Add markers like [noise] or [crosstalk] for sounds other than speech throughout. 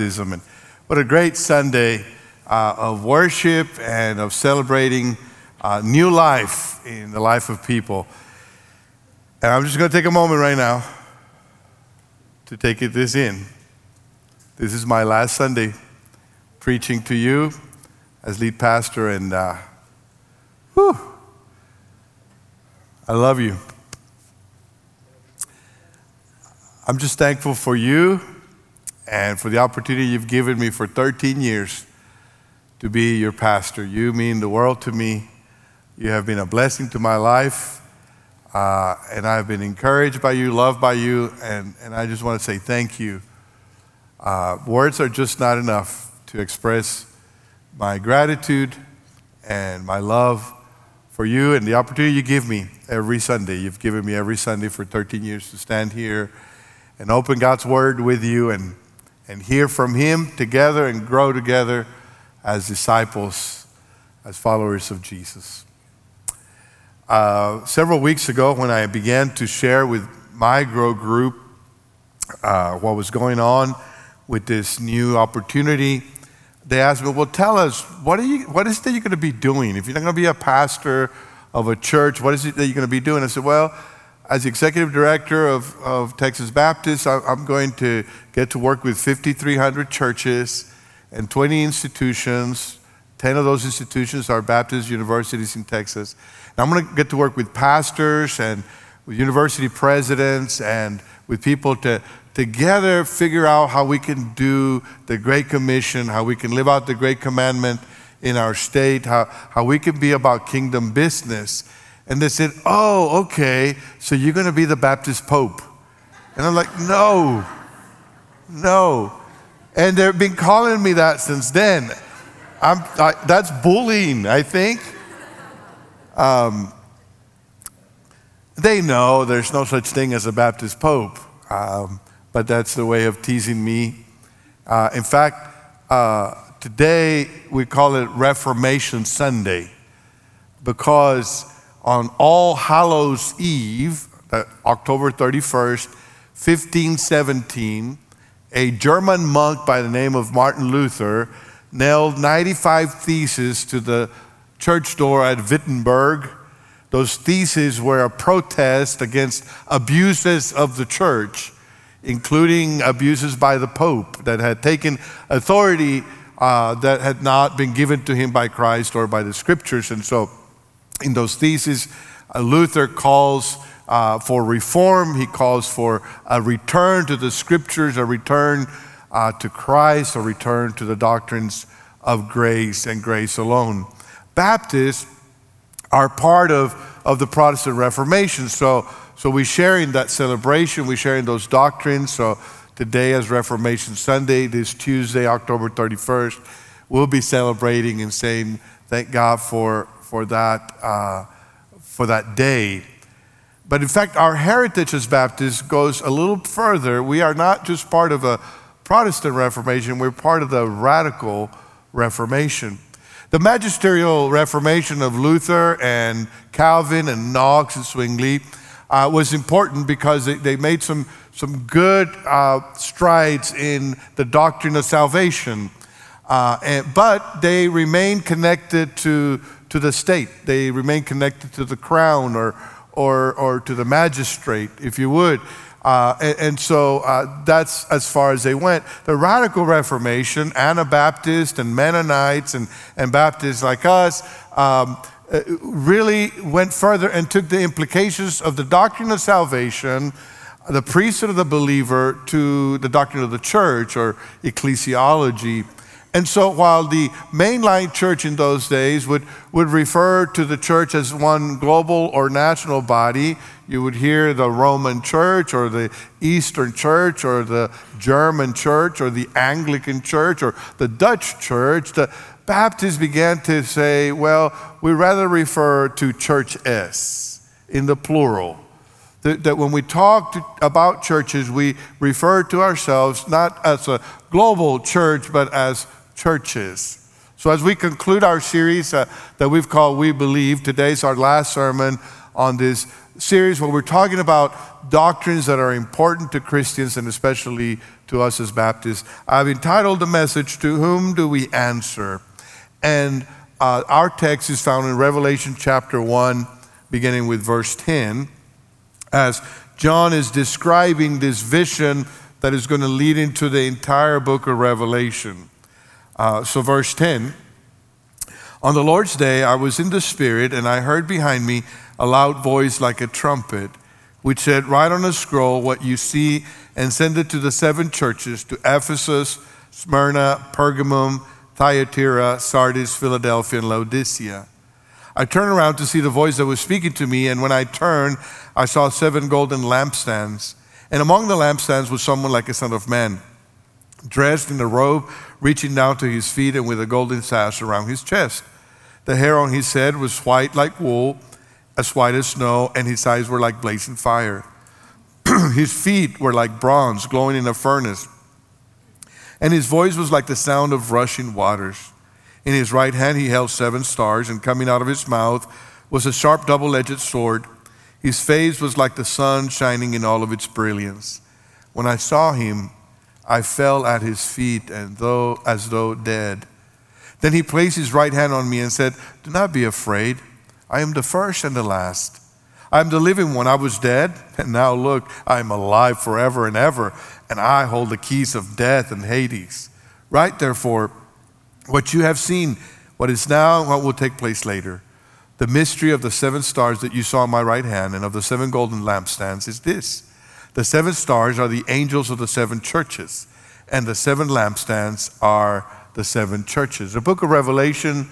And what a great Sunday uh, of worship and of celebrating uh, new life in the life of people. And I'm just going to take a moment right now to take it this in. This is my last Sunday preaching to you as lead pastor, and uh, whew, I love you. I'm just thankful for you and for the opportunity you've given me for 13 years to be your pastor. You mean the world to me. You have been a blessing to my life, uh, and I've been encouraged by you, loved by you, and, and I just want to say thank you. Uh, words are just not enough to express my gratitude and my love for you and the opportunity you give me every Sunday. You've given me every Sunday for 13 years to stand here and open God's Word with you and and hear from Him together and grow together as disciples, as followers of Jesus. Uh, several weeks ago, when I began to share with my Grow group uh, what was going on with this new opportunity, they asked me, Well, tell us, what, are you, what is it that you're going to be doing? If you're not going to be a pastor of a church, what is it that you're going to be doing? I said, Well, as executive director of, of Texas Baptist, I'm going to get to work with 5,300 churches and 20 institutions. 10 of those institutions are Baptist universities in Texas. And I'm going to get to work with pastors and with university presidents and with people to together figure out how we can do the Great Commission, how we can live out the Great Commandment in our state, how, how we can be about kingdom business. And they said, Oh, okay, so you're going to be the Baptist Pope. And I'm like, No, no. And they've been calling me that since then. I'm, I, that's bullying, I think. Um, they know there's no such thing as a Baptist Pope, um, but that's the way of teasing me. Uh, in fact, uh, today we call it Reformation Sunday because on All Hallows Eve, October 31st, 1517, a German monk by the name of Martin Luther nailed 95 theses to the church door at Wittenberg. Those theses were a protest against abuses of the church, including abuses by the Pope that had taken authority uh, that had not been given to him by Christ or by the scriptures. And so in those theses, uh, Luther calls uh, for reform, he calls for a return to the scriptures, a return uh, to Christ, a return to the doctrines of grace and grace alone. Baptists are part of, of the Protestant Reformation, so, so we share in that celebration, we share in those doctrines. So today, as Reformation Sunday, this Tuesday, October 31st, we'll be celebrating and saying, Thank God for, for that, uh, for that day. But in fact, our heritage as Baptists goes a little further. We are not just part of a Protestant Reformation, we're part of the radical Reformation. The magisterial Reformation of Luther and Calvin and Knox and Zwingli uh, was important because they, they, made some, some good uh, strides in the doctrine of salvation. Uh, and, but they remained connected to to the state. They remain connected to the crown or, or, or to the magistrate, if you would. Uh, and, and, so uh, that's as far as they went. The radical Reformation, Anabaptists and Mennonites and, and Baptists like us, um, uh, really went further and took the implications of the doctrine of salvation, the priesthood of the believer, to the doctrine of the church or ecclesiology. And so, while the mainline church in those days would, would refer to the church as one global or national body, you would hear the Roman church or the Eastern church or the German church or the Anglican church or the Dutch church. The Baptists began to say, well, we rather refer to church S in the plural. That, that when we talk to, about churches, we refer to ourselves not as a global church, but as churches. So, as we conclude our series uh, that we've called We Believe, today's our last sermon on this series where we're talking about doctrines that are important to Christians and especially to us as Baptists. I've entitled the message, To Whom Do We Answer? And uh, our text is found in Revelation chapter 1, beginning with verse 10, as John is describing this vision that is going to lead into the entire book of Revelation. Uh, so, verse 10 On the Lord's day, I was in the Spirit, and I heard behind me a loud voice like a trumpet, which said, Write on a scroll what you see and send it to the seven churches to Ephesus, Smyrna, Pergamum, Thyatira, Sardis, Philadelphia, and Laodicea. I turned around to see the voice that was speaking to me, and when I turned, I saw seven golden lampstands. And among the lampstands was someone like a son of man, dressed in a robe reaching down to his feet and with a golden sash around his chest. The hair on his head was white like wool, as white as snow, and his eyes were like blazing fire. [clears throat] his feet were like bronze glowing in a furnace and his voice was like the sound of rushing waters. In his right hand he held seven stars, and coming out of his mouth was a sharp double edged sword. His face was like the sun shining in all of its brilliance. When I saw him, I fell at his feet and though as though dead. Then he placed his right hand on me and said, Do not be afraid. I am the first and the last. I am the living one. I was dead, and now look, I am alive forever and ever, and I hold the keys of death and Hades. Write, therefore, what you have seen, what is now, and what will take place later. The mystery of the seven stars that you saw in my right hand and of the seven golden lampstands is this the seven stars are the angels of the seven churches, and the seven lampstands are the seven churches. The book of Revelation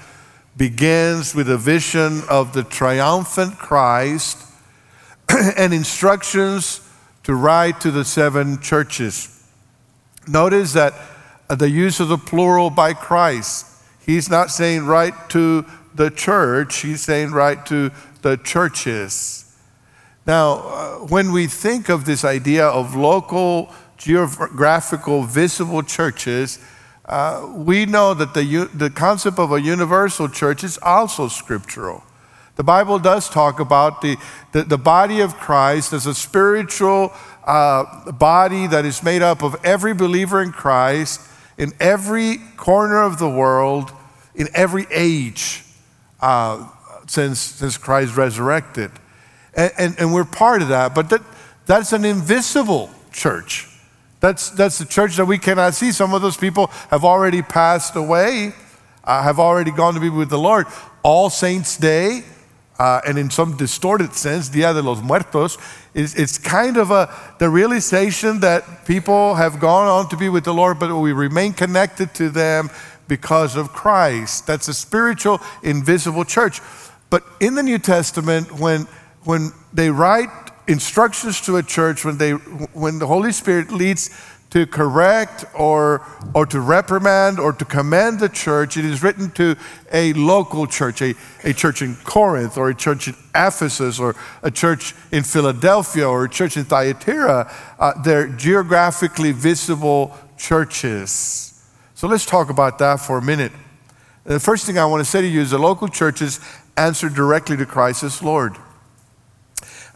begins with a vision of the triumphant Christ [clears throat] and instructions to write to the seven churches. Notice that uh, the use of the plural by Christ. He's not saying write to the church, he's saying write to the churches. Now, uh, when we think of this idea of local, geographical, visible churches, uh, we know that the, the concept of a universal church is also scriptural. The Bible does talk about the, the, the body of Christ as a spiritual uh, body that is made up of every believer in Christ in every corner of the world, in every age uh, since, since Christ resurrected. And, and, and, we're part of that, but that, that's an invisible church. That's, that's the church that we cannot see. Some of those people have already passed away, uh, have already gone to be with the Lord. All Saints' Day uh, and in some distorted sense, Dia de los Muertos, is it's kind of a, the realization that people have gone on to be with the Lord, but we remain connected to them because of Christ. That's a spiritual, invisible church. But in the New Testament, when, when they write instructions to a church, when, they, when the Holy Spirit leads to correct or, or to reprimand or to commend the church. It is written to a local church, a, a church in Corinth or a church in Ephesus or a church in Philadelphia or a church in Thyatira. Uh, they're geographically visible churches. So let's talk about that for a minute. The first thing I want to say to you is the local churches answer directly to Christ as Lord.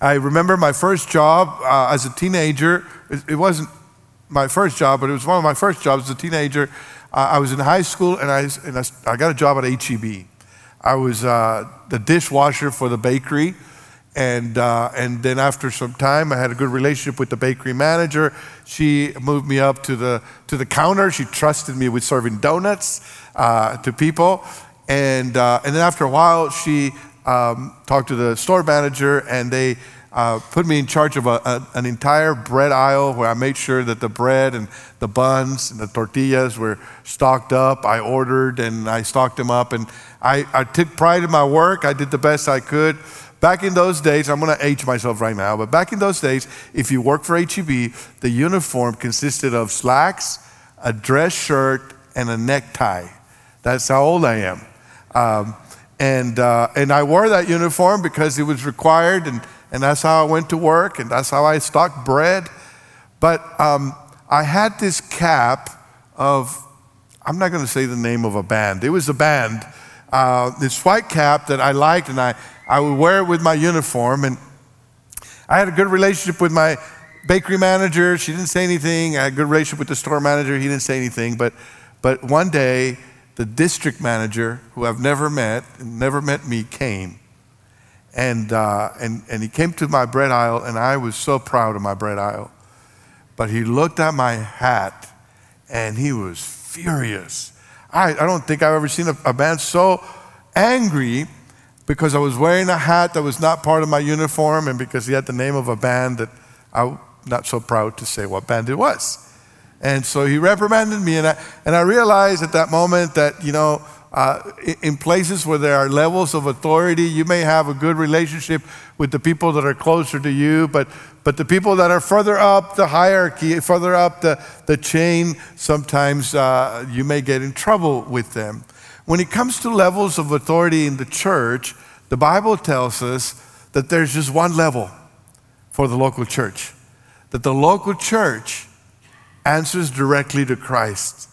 I remember my first job uh, as a teenager. It, it wasn't my first job, but it was one of my first jobs as a teenager. Uh, I was in high school and I, and I, I got a job at HEB. I was uh, the dishwasher for the bakery. And, uh, and then after some time, I had a good relationship with the bakery manager. She moved me up to the, to the counter. She trusted me with serving donuts uh, to people. And, uh, and then after a while, she um, talked to the store manager, and they uh, put me in charge of a, a, an entire bread aisle where I made sure that the bread and the buns and the tortillas were stocked up. I ordered and I stocked them up, and I, I took pride in my work. I did the best I could. Back in those days, I'm going to age myself right now, but back in those days, if you worked for HEB, the uniform consisted of slacks, a dress shirt, and a necktie. That's how old I am. Um, and, uh, and I wore that uniform because it was required, and and that's how I went to work, and that's how I stocked bread. But um, I had this cap of, I'm not going to say the name of a band, it was a band, uh, this white cap that I liked, and I, I would wear it with my uniform. And I had a good relationship with my bakery manager, she didn't say anything. I had a good relationship with the store manager, he didn't say anything. But, but one day, the district manager, who I've never met, never met me, came. And, uh, and, and he came to my bread aisle, and I was so proud of my bread aisle. But he looked at my hat, and he was furious. I, I don't think I've ever seen a, a man so angry because I was wearing a hat that was not part of my uniform, and because he had the name of a band that I'm not so proud to say what band it was. And so he reprimanded me, and I, and I realized at that moment that, you know, uh, in places where there are levels of authority, you may have a good relationship with the people that are closer to you, but, but the people that are further up the hierarchy, further up the, the chain, sometimes uh, you may get in trouble with them. When it comes to levels of authority in the church, the Bible tells us that there's just one level for the local church, that the local church answers directly to Christ.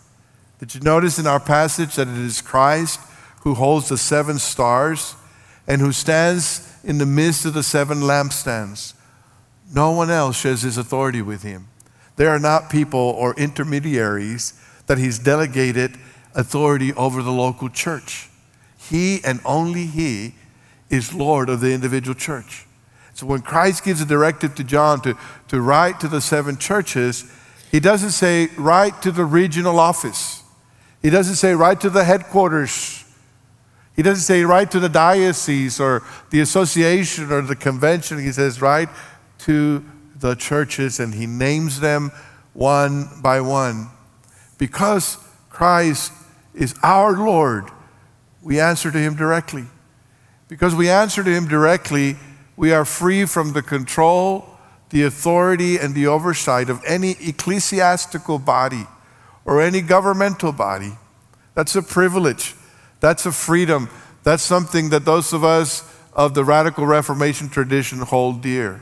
Did you notice in our passage that it is Christ who holds the seven stars and who stands in the midst of the seven lampstands? No one else shares his authority with him. There are not people or intermediaries that he's delegated authority over the local church. He and only he is Lord of the individual church. So when Christ gives a directive to John to, to write to the seven churches, he doesn't say, write to the regional office. He doesn't say, write to the headquarters. He doesn't say, write to the diocese or the association or the convention. He says, write to the churches, and he names them one by one. Because Christ is our Lord, we answer to him directly. Because we answer to him directly, we are free from the control the authority and the oversight of any ecclesiastical body or any governmental body. That's a privilege. That's a freedom. That's something that those of us of the radical Reformation tradition hold dear.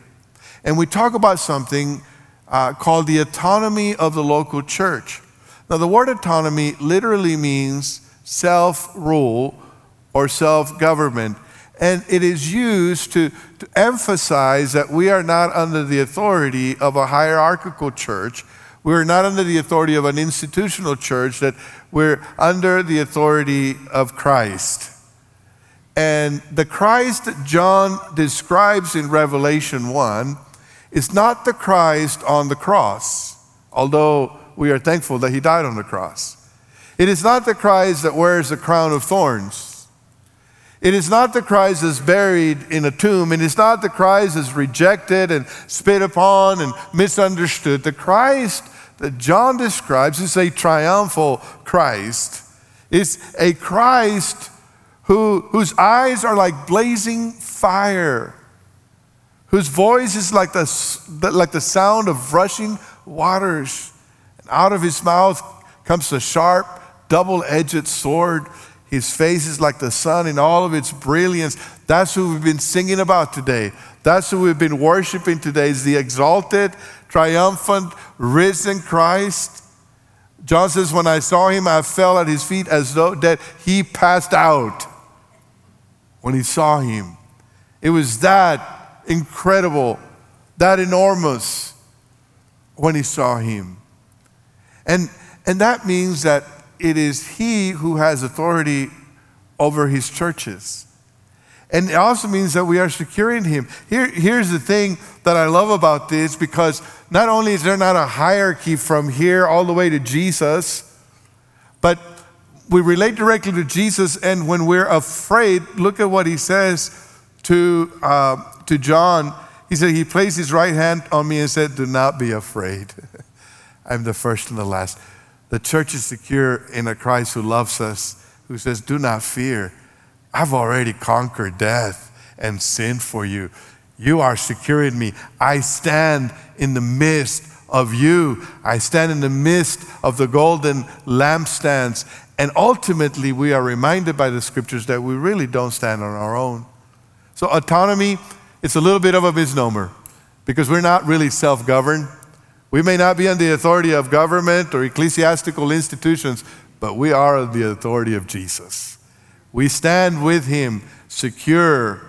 And we talk about something uh, called the autonomy of the local church. Now, the word autonomy literally means self rule or self government. And it is used to, to emphasize that we are not under the authority of a hierarchical church. We are not under the authority of an institutional church, that we're under the authority of Christ. And the Christ that John describes in Revelation 1 is not the Christ on the cross, although we are thankful that he died on the cross. It is not the Christ that wears the crown of thorns. It is not the Christ that's buried in a tomb, and it's not the Christ that's rejected and spit upon and misunderstood. The Christ that John describes is a triumphal Christ. It's a Christ who, whose eyes are like blazing fire, whose voice is like the, like the sound of rushing waters. And out of his mouth comes a sharp, double edged sword his face is like the sun in all of its brilliance. That's who we've been singing about today. That's who we've been worshiping today is the exalted, triumphant, risen Christ. John says, When I saw him, I fell at his feet as though dead. He passed out when he saw him. It was that incredible, that enormous when he saw him. And, and that means that it is He who has authority over His churches. And it also means that we are securing Him. Here, here's the thing that I love about this because not only is there not a hierarchy from here all the way to Jesus, but we relate directly to Jesus, and when we're afraid, look at what He says to, uh, to John. He said, He placed His right hand on me and said, Do not be afraid. [laughs] I'm the first and the last. The church is secure in a Christ who loves us, who says, Do not fear. I've already conquered death and sin for you. You are secure in me. I stand in the midst of you. I stand in the midst of the golden lampstands. And ultimately, we are reminded by the scriptures that we really don't stand on our own. So, autonomy, it's a little bit of a misnomer because we're not really self governed. We may not be under the authority of government or ecclesiastical institutions, but we are under the authority of Jesus. We stand with him, secure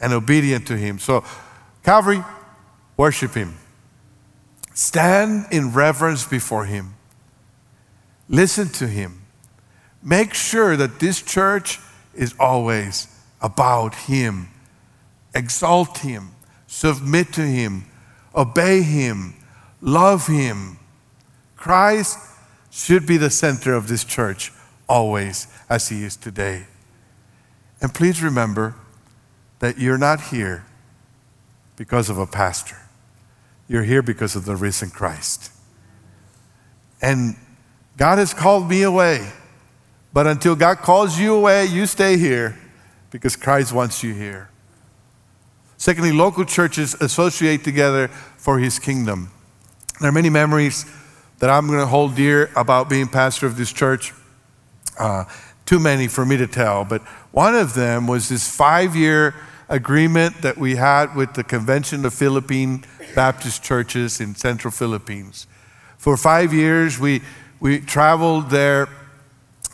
and obedient to him. So, Calvary, worship him. stand in reverence before Him. Listen to Him. Make sure that this church is always about Him. Exalt Him, submit to Him, obey Him, love Him. Christ should be the center of this church always, as He is today. And please remember that you're not here because of a pastor, you're here because of the risen Christ. And God has called me away. But until God calls you away, you stay here because Christ wants you here. Secondly, local churches associate together for his kingdom. There are many memories that I'm going to hold dear about being pastor of this church. Uh, too many for me to tell, but one of them was this five year agreement that we had with the Convention of Philippine Baptist Churches in Central Philippines. For five years, we, we traveled there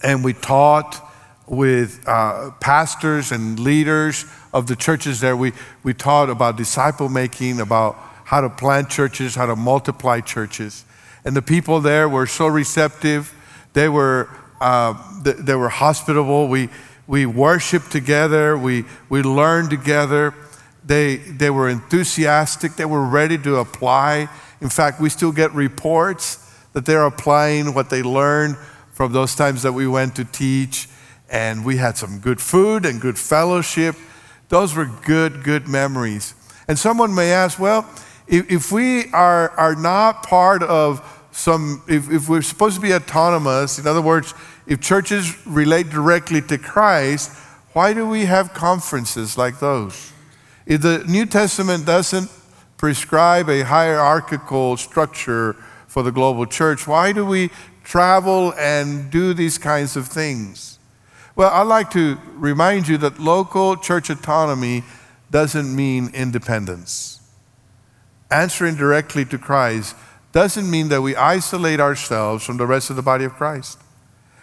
and we taught with uh, pastors and leaders of the churches there. We, we taught about disciple making, about how to plant churches, how to multiply churches. And the people there were so receptive. They were, uh, they were hospitable. We, we worshiped together. We, we learned together. They, they were enthusiastic. They were ready to apply. In fact, we still get reports that they're applying what they learned from those times that we went to teach, and we had some good food and good fellowship. Those were good, good memories. And someone may ask, well, if, if we are, are not part of some, if, if we're supposed to be autonomous, in other words, if churches relate directly to Christ, why do we have conferences like those? If the New Testament doesn't prescribe a hierarchical structure for the global church, why do we travel and do these kinds of things? Well, I'd like to remind you that local church autonomy doesn't mean independence. Answering directly to Christ doesn't mean that we isolate ourselves from the rest of the body of Christ.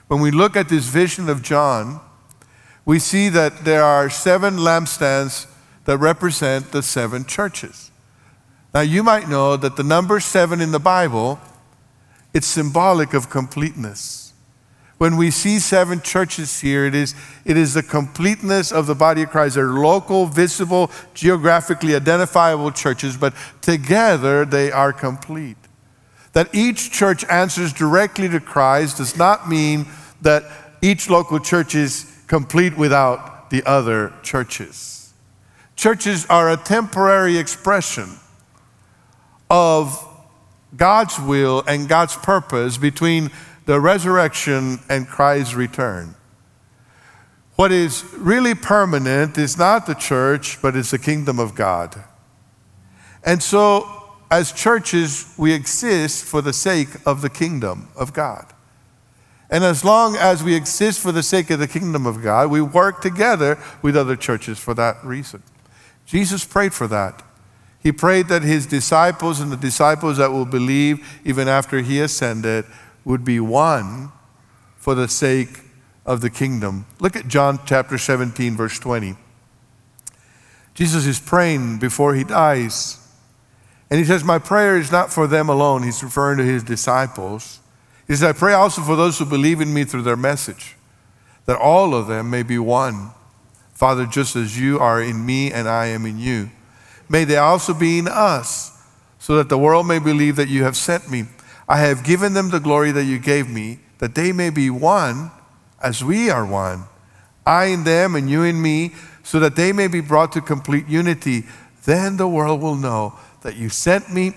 When we look at this vision of John, we see that there are seven lampstands that represent the seven churches. Now, you might know that the number seven in the Bible it's symbolic of completeness. When we see seven churches here, it is, it is the completeness of the body of Christ. They're local, visible, geographically identifiable churches, but together they are complete. That each church answers directly to Christ does not mean that each local church is complete without the other churches. Churches are a temporary expression of God's will and God's purpose between the resurrection and Christ's return. What is really permanent is not the church, but it's the kingdom of God. And so, as churches, we exist for the sake of the kingdom of God. And as long as we exist for the sake of the kingdom of God, we work together with other churches for that reason. Jesus prayed for that. He prayed that his disciples and the disciples that will believe even after he ascended would be one for the sake of the kingdom. Look at John chapter 17, verse 20. Jesus is praying before he dies. And he says, My prayer is not for them alone. He's referring to his disciples. He says, I pray also for those who believe in me through their message, that all of them may be one. Father, just as you are in me and I am in you may they also be in us, so that the world may believe that you have sent me. I have given them the glory that you gave me, that they may be one as we are one. I in them and you in me, so that they may be brought to complete unity. Then the world will know that you sent me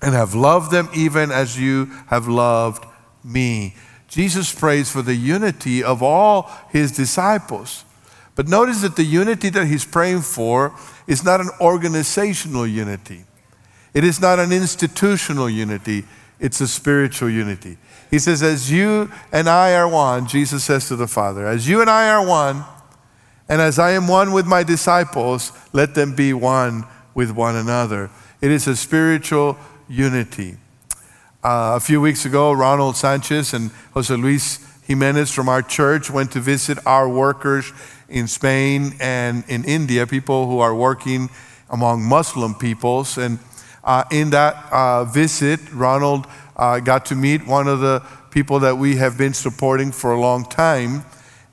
and have loved them even as you have loved me. Jesus prays for the unity of all his disciples. But notice that the unity that he's praying for is not an organizational unity. It is not an institutional unity. It's a spiritual unity. He says, As you and I are one, Jesus says to the Father, As you and I are one, and as I am one with my disciples, let them be one with one another. It is a spiritual unity. Uh, a few weeks ago, Ronald Sanchez and Jose Luis Jimenez from our church went to visit our workers in Spain and in India, people who are working among Muslim peoples. And Uh, in that uh, visit, Ronald uh, got to meet one of the people that we have been supporting for a long time,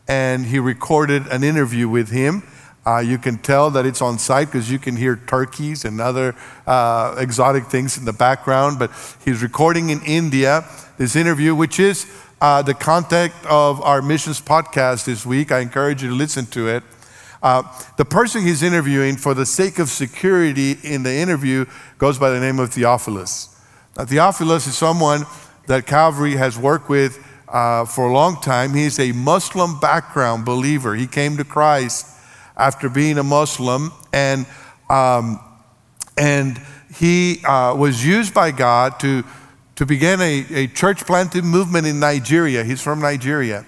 and he recorded an interview with him. Uh, you can tell that it's on site because you can hear turkeys and other uh, exotic things in the background. But he's recording in India this interview, which is uh, the content of our missions podcast this week. I encourage you to listen to it. Uh, the person he's interviewing, for the sake of security in the interview, goes by the name of Theophilus. Now, Theophilus is someone that Calvary has worked with uh, for a long time. He's a Muslim background believer. He came to Christ after being a Muslim, and, um, and he uh, was used by God to, to begin a, a church planting movement in Nigeria. He's from Nigeria.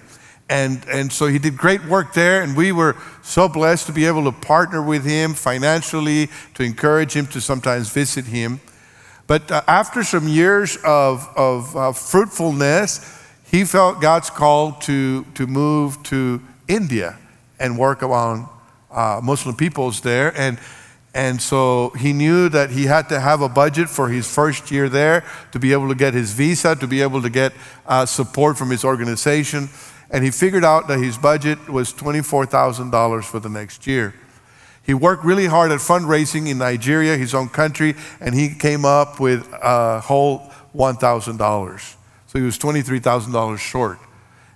And, and so he did great work there, and we were so blessed to be able to partner with him financially, to encourage him, to sometimes visit him. But uh, after some years of, of uh, fruitfulness, he felt God's call to, to move to India and work among uh, Muslim peoples there. And, and so he knew that he had to have a budget for his first year there to be able to get his visa, to be able to get uh, support from his organization. And he figured out that his budget was $24,000 for the next year. He worked really hard at fundraising in Nigeria, his own country, and he came up with a whole $1,000. So he was $23,000 short.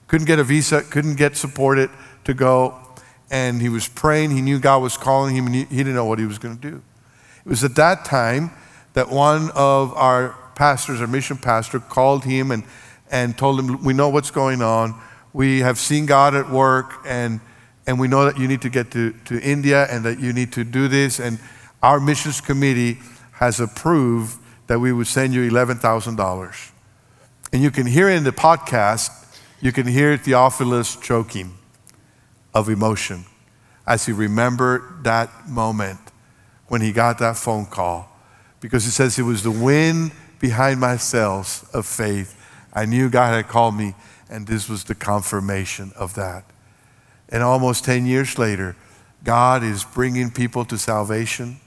Couldn't get a visa, couldn't get supported to go and he was praying. He knew God was calling him, and he, he didn't know what he was going to do. It was at that time that one of our pastors, our mission pastor, called him and, and told him, We know what's going on. We have seen God at work, and, and we know that you need to get to, to India and that you need to do this. And our missions committee has approved that we would send you $11,000. And you can hear in the podcast, you can hear Theophilus choking of emotion as he remembered that moment when he got that phone call. Because he says it was the wind behind my sails of faith. I knew God had called me, and this was the confirmation of that. And almost 10 years later, God is bringing people to salvation.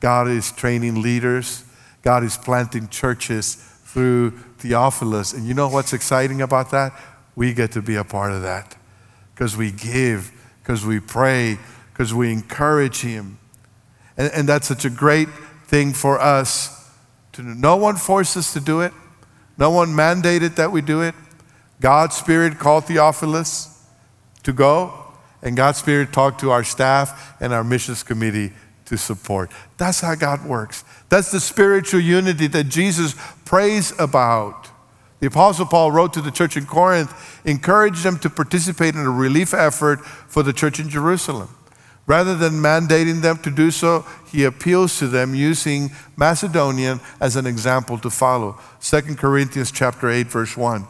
God is training leaders. God is planting churches through Theophilus. And you know what's exciting about that? We get to be a part of that because we give, because we pray, because we encourage Him. And, and that's such a great thing for us to do. No one forced us to do it, no one mandated that we do it. God's Spirit called Theophilus to go, and God's Spirit talked to our staff and our missions committee to support. That's how God works. That's the spiritual unity that Jesus prays about. The Apostle Paul wrote to the church in Corinth, encouraged them to participate in a relief effort for the church in Jerusalem. Rather than mandating them to do so, he appeals to them using Macedonian as an example to follow. 2 Corinthians chapter 8 verse 1.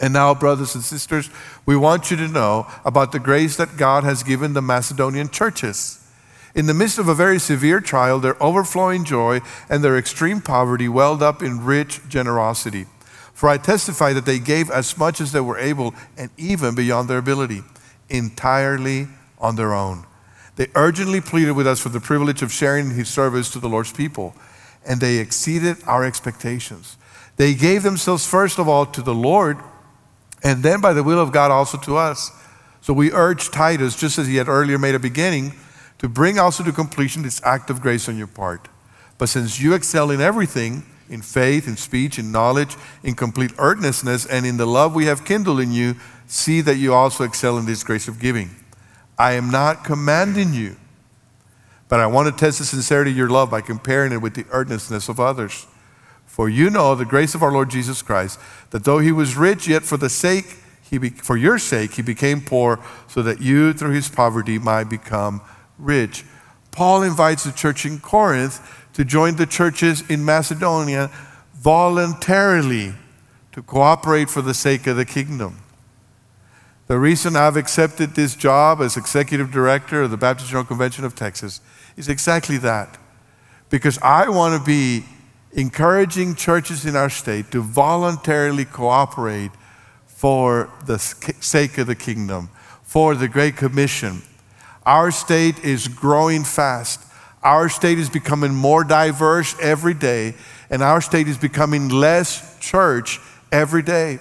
And now, brothers and sisters, we want you to know about the grace that God has given the Macedonian churches. In the midst of a very severe trial, their overflowing joy and their extreme poverty welled up in rich generosity. For I testify that they gave as much as they were able and even beyond their ability, entirely on their own. They urgently pleaded with us for the privilege of sharing in his service to the Lord's people, and they exceeded our expectations. They gave themselves first of all to the Lord, and then by the will of God also to us. So we urge Titus, just as he had earlier made a beginning, to bring also to completion this act of grace on your part. But since you excel in everything, in faith, in speech, in knowledge, in complete earnestness, and in the love we have kindled in you, see that you also excel in this grace of giving. I am not commanding you, but I want to test the sincerity of your love by comparing it with the earnestness of others. For you know the grace of our Lord Jesus Christ, that though he was rich, yet for the sake he be, for your sake he became poor, so that you through his poverty might become rich. Paul invites the church in Corinth to join the churches in Macedonia voluntarily to cooperate for the sake of the kingdom. The reason I've accepted this job as executive director of the Baptist General Convention of Texas is exactly that. Because I want to be encouraging churches in our state to voluntarily cooperate for the sake of the kingdom, for the Great Commission. Our state is growing fast. Our state is becoming more diverse every day, and our state is becoming less church every day.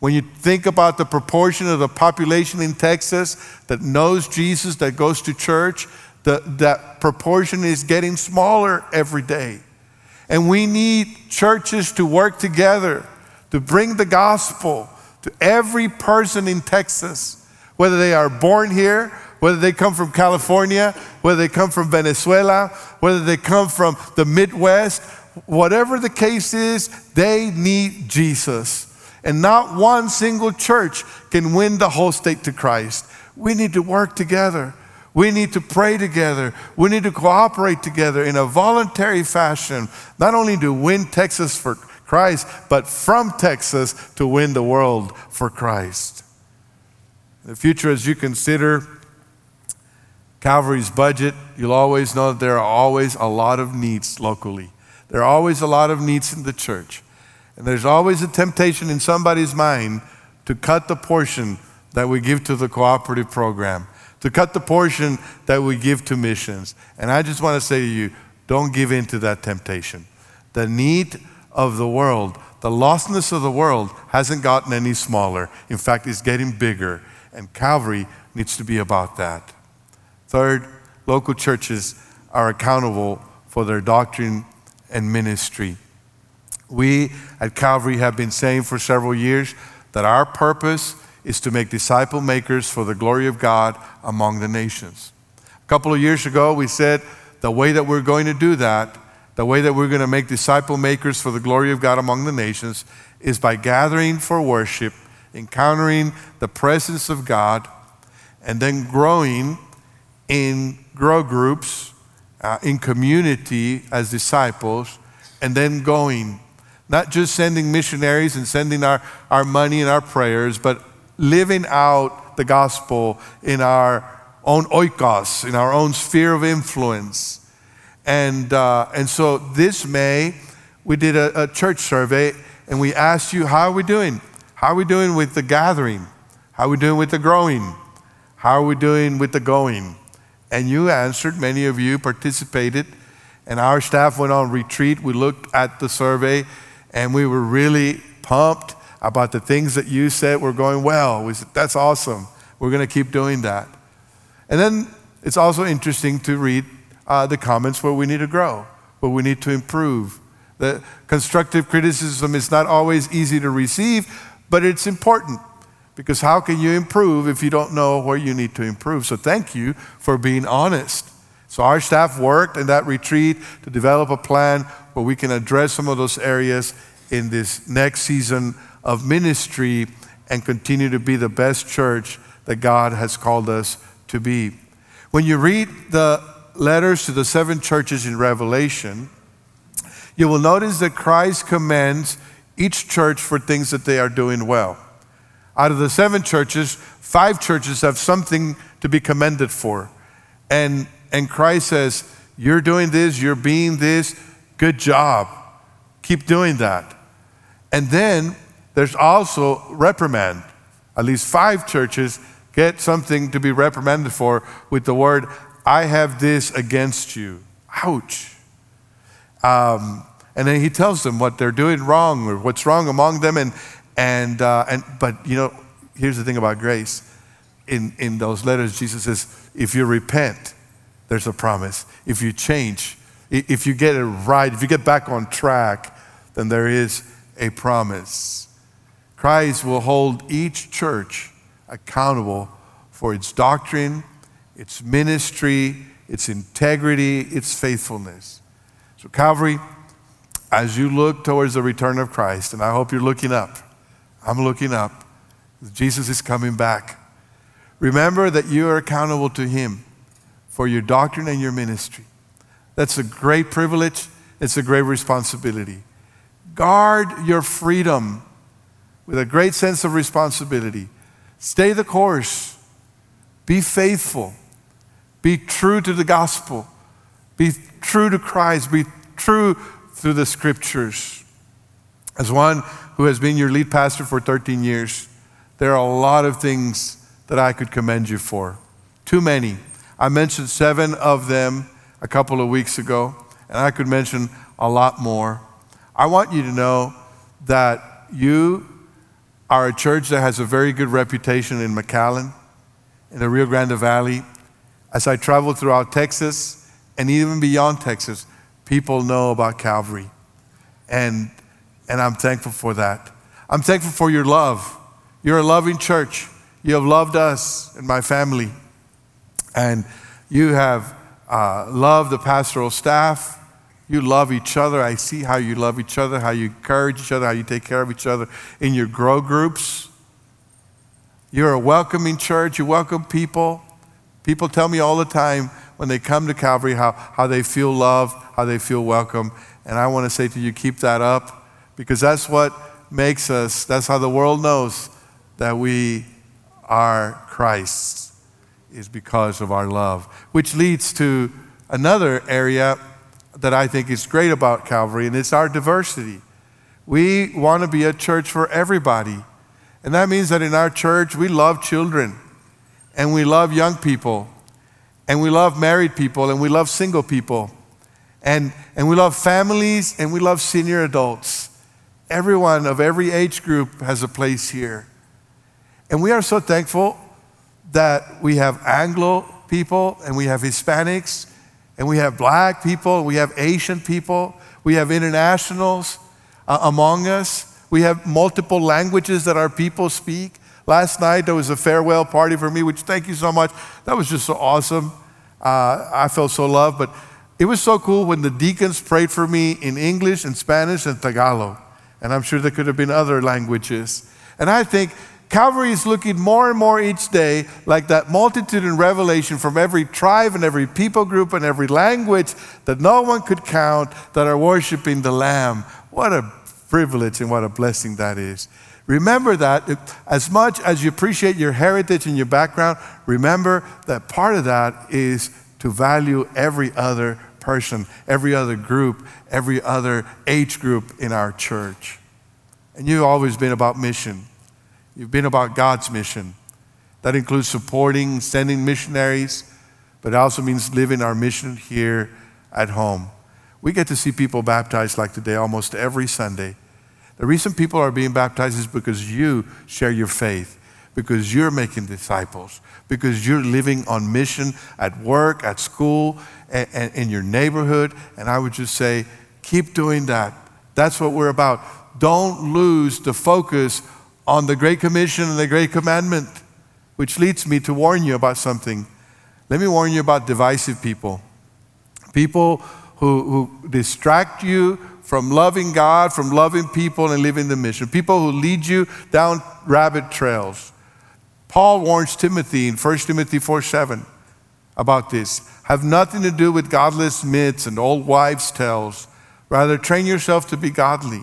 When you think about the proportion of the population in Texas that knows Jesus, that goes to church, the, that proportion is getting smaller every day. And we need churches to work together to bring the gospel to every person in Texas, whether they are born here, whether they come from California, whether they come from Venezuela, whether they come from the Midwest, whatever the case is, they need Jesus. And not one single church can win the whole state to Christ. We need to work together. We need to pray together. We need to cooperate together in a voluntary fashion, not only to win Texas for Christ, but from Texas to win the world for Christ. In the future, as you consider Calvary's budget, you'll always know that there are always a lot of needs locally. There are always a lot of needs in the church. And there's always a temptation in somebody's mind to cut the portion that we give to the cooperative program, to cut the portion that we give to missions. And I just want to say to you, don't give in to that temptation. The need of the world, the lostness of the world hasn't gotten any smaller. In fact, it's getting bigger. And Calvary needs to be about that. Third, local churches are accountable for their doctrine and ministry. We at Calvary have been saying for several years that our purpose is to make disciple makers for the glory of God among the nations. A couple of years ago, we said the way that we're going to do that, the way that we're going to make disciple makers for the glory of God among the nations, is by gathering for worship, encountering the presence of God, and then growing in grow groups, uh, in community as disciples, and then going not just sending missionaries and sending our, our money and our prayers, but living out the gospel in our own oikos, in our own sphere of influence. And, uh, and so this May, we did a, a church survey and we asked you, how are we doing? How are we doing with the gathering? How are we doing with the growing? How are we doing with the going? And you answered, many of you participated, and our staff went on retreat. We looked at the survey and we were really pumped about the things that you said were going well. We said, That's awesome. We're going to keep doing that. And then it's also interesting to read uh, the comments where we need to grow, where we need to improve. The constructive criticism is not always easy to receive, but it's important because how can you improve if you don't know where you need to improve? So thank you for being honest. So our staff worked in that retreat to develop a plan where we can address some of those areas in this next season of ministry and continue to be the best church that God has called us to be. When you read the letters to the seven churches in Revelation, you will notice that Christ commends each church for things that they are doing well. Out of the seven churches, five churches have something to be commended for. And, and Christ says, You're doing this, you're being this, Good job. Keep doing that. And then there's also reprimand. At least five churches get something to be reprimanded for with the word, I have this against you. Ouch. Um, and then he tells them what they're doing wrong or what's wrong among them. And, and, uh, and, but, you know, here's the thing about grace. In, in those letters, Jesus says, if you repent, there's a promise. If you change, if you get it right, if you get back on track, then there is a promise. Christ will hold each church accountable for its doctrine, its ministry, its integrity, its faithfulness. So, Calvary, as you look towards the return of Christ, and I hope you're looking up, I'm looking up. Jesus is coming back. Remember that you are accountable to Him for your doctrine and your ministry. That's a great privilege, it's a great responsibility. Guard your freedom with a great sense of responsibility. Stay the course. Be faithful. Be true to the gospel. Be true to Christ. Be true through the scriptures. As one who has been your lead pastor for 13 years, there are a lot of things that I could commend you for. Too many. I mentioned seven of them a couple of weeks ago, and I could mention a lot more. I want you to know that you are a church that has a very good reputation in McAllen, in the Rio Grande Valley. As I travel throughout Texas and even beyond Texas, people know about Calvary. And, and I'm thankful for that. I'm thankful for your love. You're a loving church. You have loved us and my family. And you have uh, loved the pastoral staff. You love each other. I see how you love each other, how you encourage each other, how you take care of each other in your grow groups. You're a welcoming church. You welcome people. People tell me all the time when they come to Calvary how, how they feel loved, how they feel welcome. And I want to say to you, keep that up because that's what makes us, that's how the world knows that we are Christ's, is because of our love. Which leads to another area that I think is great about Calvary, and it's our diversity. We want to be a church for everybody. And that means that in our church, we love children, and we love young people, and we love married people, and we love single people, and, and we love families, and we love senior adults. Everyone of every age group has a place here. And we are so thankful that we have Anglo people, and we have Hispanics, and we have black people, we have Asian people, we have internationals uh, among us. We have multiple languages that our people speak. Last night there was a farewell party for me, which thank you so much. That was just so awesome. Uh, I felt so loved, but it was so cool when the deacons prayed for me in English and Spanish and Tagalog. And I'm sure there could have been other languages. And I think Calvary is looking more and more each day like that multitude in Revelation from every tribe and every people group and every language that no one could count that are worshiping the Lamb. What a privilege and what a blessing that is. Remember that as much as you appreciate your heritage and your background, remember that part of that is to value every other person, every other group, every other age group in our church. And you've always been about mission. You've been about God's mission. That includes supporting, sending missionaries, but it also means living our mission here at home. We get to see people baptized like today almost every Sunday. The reason people are being baptized is because you share your faith, because you're making disciples, because you're living on mission at work, at school, and, and in your neighborhood. And I would just say, keep doing that. That's what we're about. Don't lose the focus on the Great Commission and the Great Commandment, which leads me to warn you about something. Let me warn you about divisive people. People who, who distract you from loving God, from loving people, and living the mission. People who lead you down rabbit trails. Paul warns Timothy in 1 Timothy 4 7 about this. Have nothing to do with godless myths and old wives' tales. Rather, train yourself to be godly.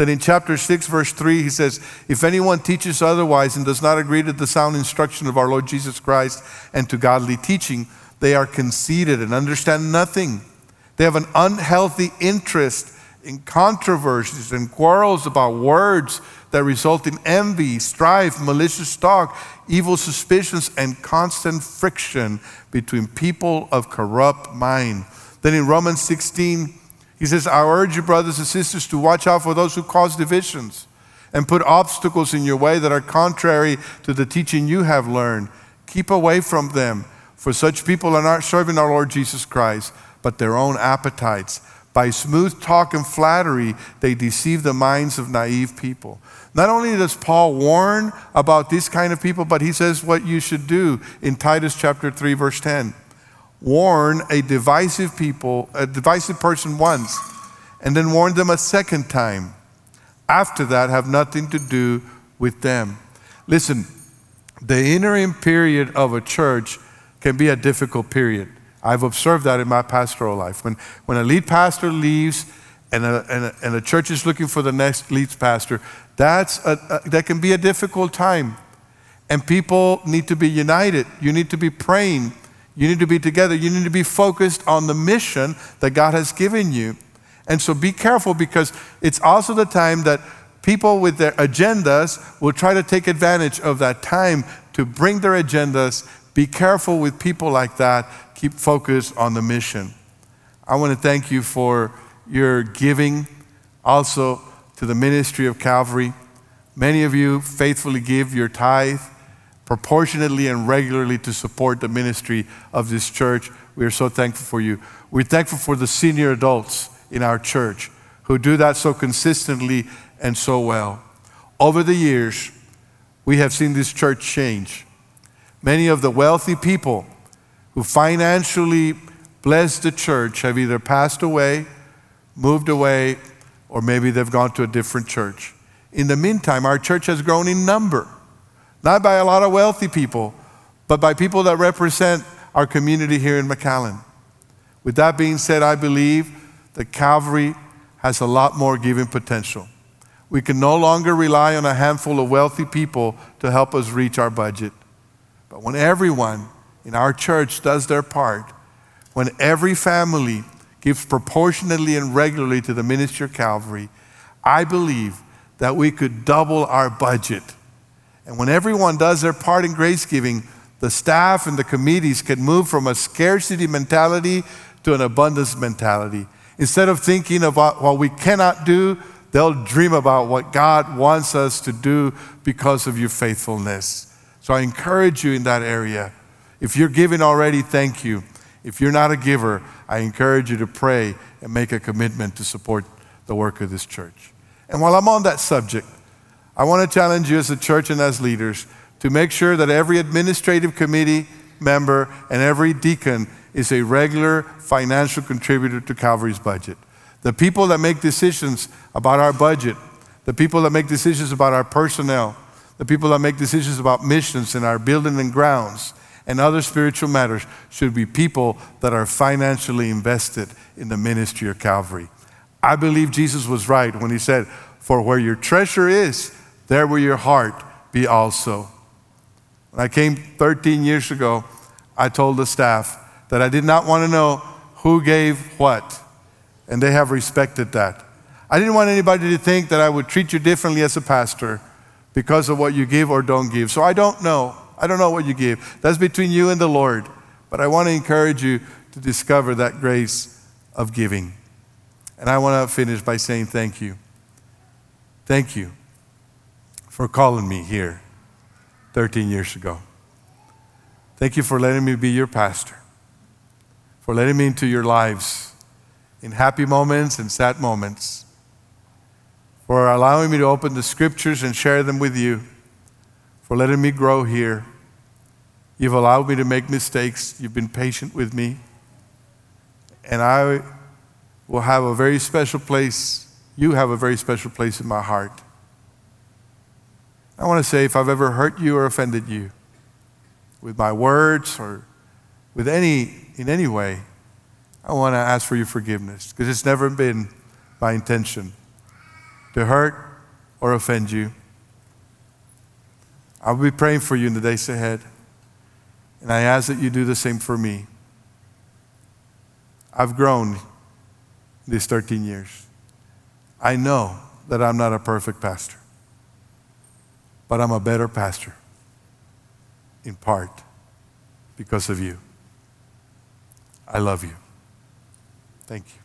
Then in chapter 6, verse 3, he says, If anyone teaches otherwise and does not agree to the sound instruction of our Lord Jesus Christ and to godly teaching, they are conceited and understand nothing. They have an unhealthy interest in controversies and quarrels about words that result in envy, strife, malicious talk, evil suspicions, and constant friction between people of corrupt mind. Then in Romans 16, he says, I urge you, brothers and sisters, to watch out for those who cause divisions and put obstacles in your way that are contrary to the teaching you have learned. Keep away from them, for such people are not serving our Lord Jesus Christ, but their own appetites. By smooth talk and flattery, they deceive the minds of naive people. Not only does Paul warn about these kind of people, but he says what you should do in Titus chapter 3, verse 10 warn a divisive people, a divisive person once, and then warn them a second time. After that, have nothing to do with them. Listen, the interim period of a church can be a difficult period. I've observed that in my pastoral life. When, when a lead pastor leaves and a, and, a, and a church is looking for the next lead pastor, that's a, a, that can be a difficult time. And people need to be united. You need to be praying you need to be together. You need to be focused on the mission that God has given you. And so be careful because it's also the time that people with their agendas will try to take advantage of that time to bring their agendas. Be careful with people like that. Keep focused on the mission. I want to thank you for your giving also to the ministry of Calvary. Many of you faithfully give your tithe proportionately and regularly to support the ministry of this church. We are so thankful for you. We're thankful for the senior adults in our church who do that so consistently and so well. Over the years, we have seen this church change. Many of the wealthy people who financially blessed the church have either passed away, moved away, or maybe they've gone to a different church. In the meantime, our church has grown in number, not by a lot of wealthy people, but by people that represent our community here in McAllen. With that being said, I believe that Calvary has a lot more giving potential. We can no longer rely on a handful of wealthy people to help us reach our budget. But when everyone in our church does their part, when every family gives proportionately and regularly to the ministry of Calvary, I believe that we could double our budget. And when everyone does their part in grace giving, the staff and the committees can move from a scarcity mentality to an abundance mentality. Instead of thinking about what we cannot do, they'll dream about what God wants us to do because of your faithfulness. So I encourage you in that area. If you're giving already, thank you. If you're not a giver, I encourage you to pray and make a commitment to support the work of this church. And while I'm on that subject, I want to challenge you as a church and as leaders to make sure that every administrative committee member and every deacon is a regular financial contributor to Calvary's budget. The people that make decisions about our budget, the people that make decisions about our personnel, the people that make decisions about missions in our building and grounds and other spiritual matters should be people that are financially invested in the ministry of Calvary. I believe Jesus was right when he said, For where your treasure is, there will your heart be also. When I came 13 years ago, I told the staff that I did not want to know who gave what and they have respected that. I didn't want anybody to think that I would treat you differently as a pastor because of what you give or don't give. So I don't know. I don't know what you give. That's between you and the Lord. But I want to encourage you to discover that grace of giving. And I want to finish by saying thank you. Thank you for calling me here 13 years ago. Thank you for letting me be your pastor, for letting me into your lives in happy moments and sad moments, for allowing me to open the scriptures and share them with you, for letting me grow here. You've allowed me to make mistakes. You've been patient with me. And I will have a very special place. You have a very special place in my heart. I want to say if I've ever hurt you or offended you with my words or with any in any way, I want to ask for your forgiveness because it's never been my intention to hurt or offend you. I'll be praying for you in the days ahead. And I ask that you do the same for me. I've grown these 13 years. I know that I'm not a perfect pastor, but I'm a better pastor in part because of you. I love you. Thank you.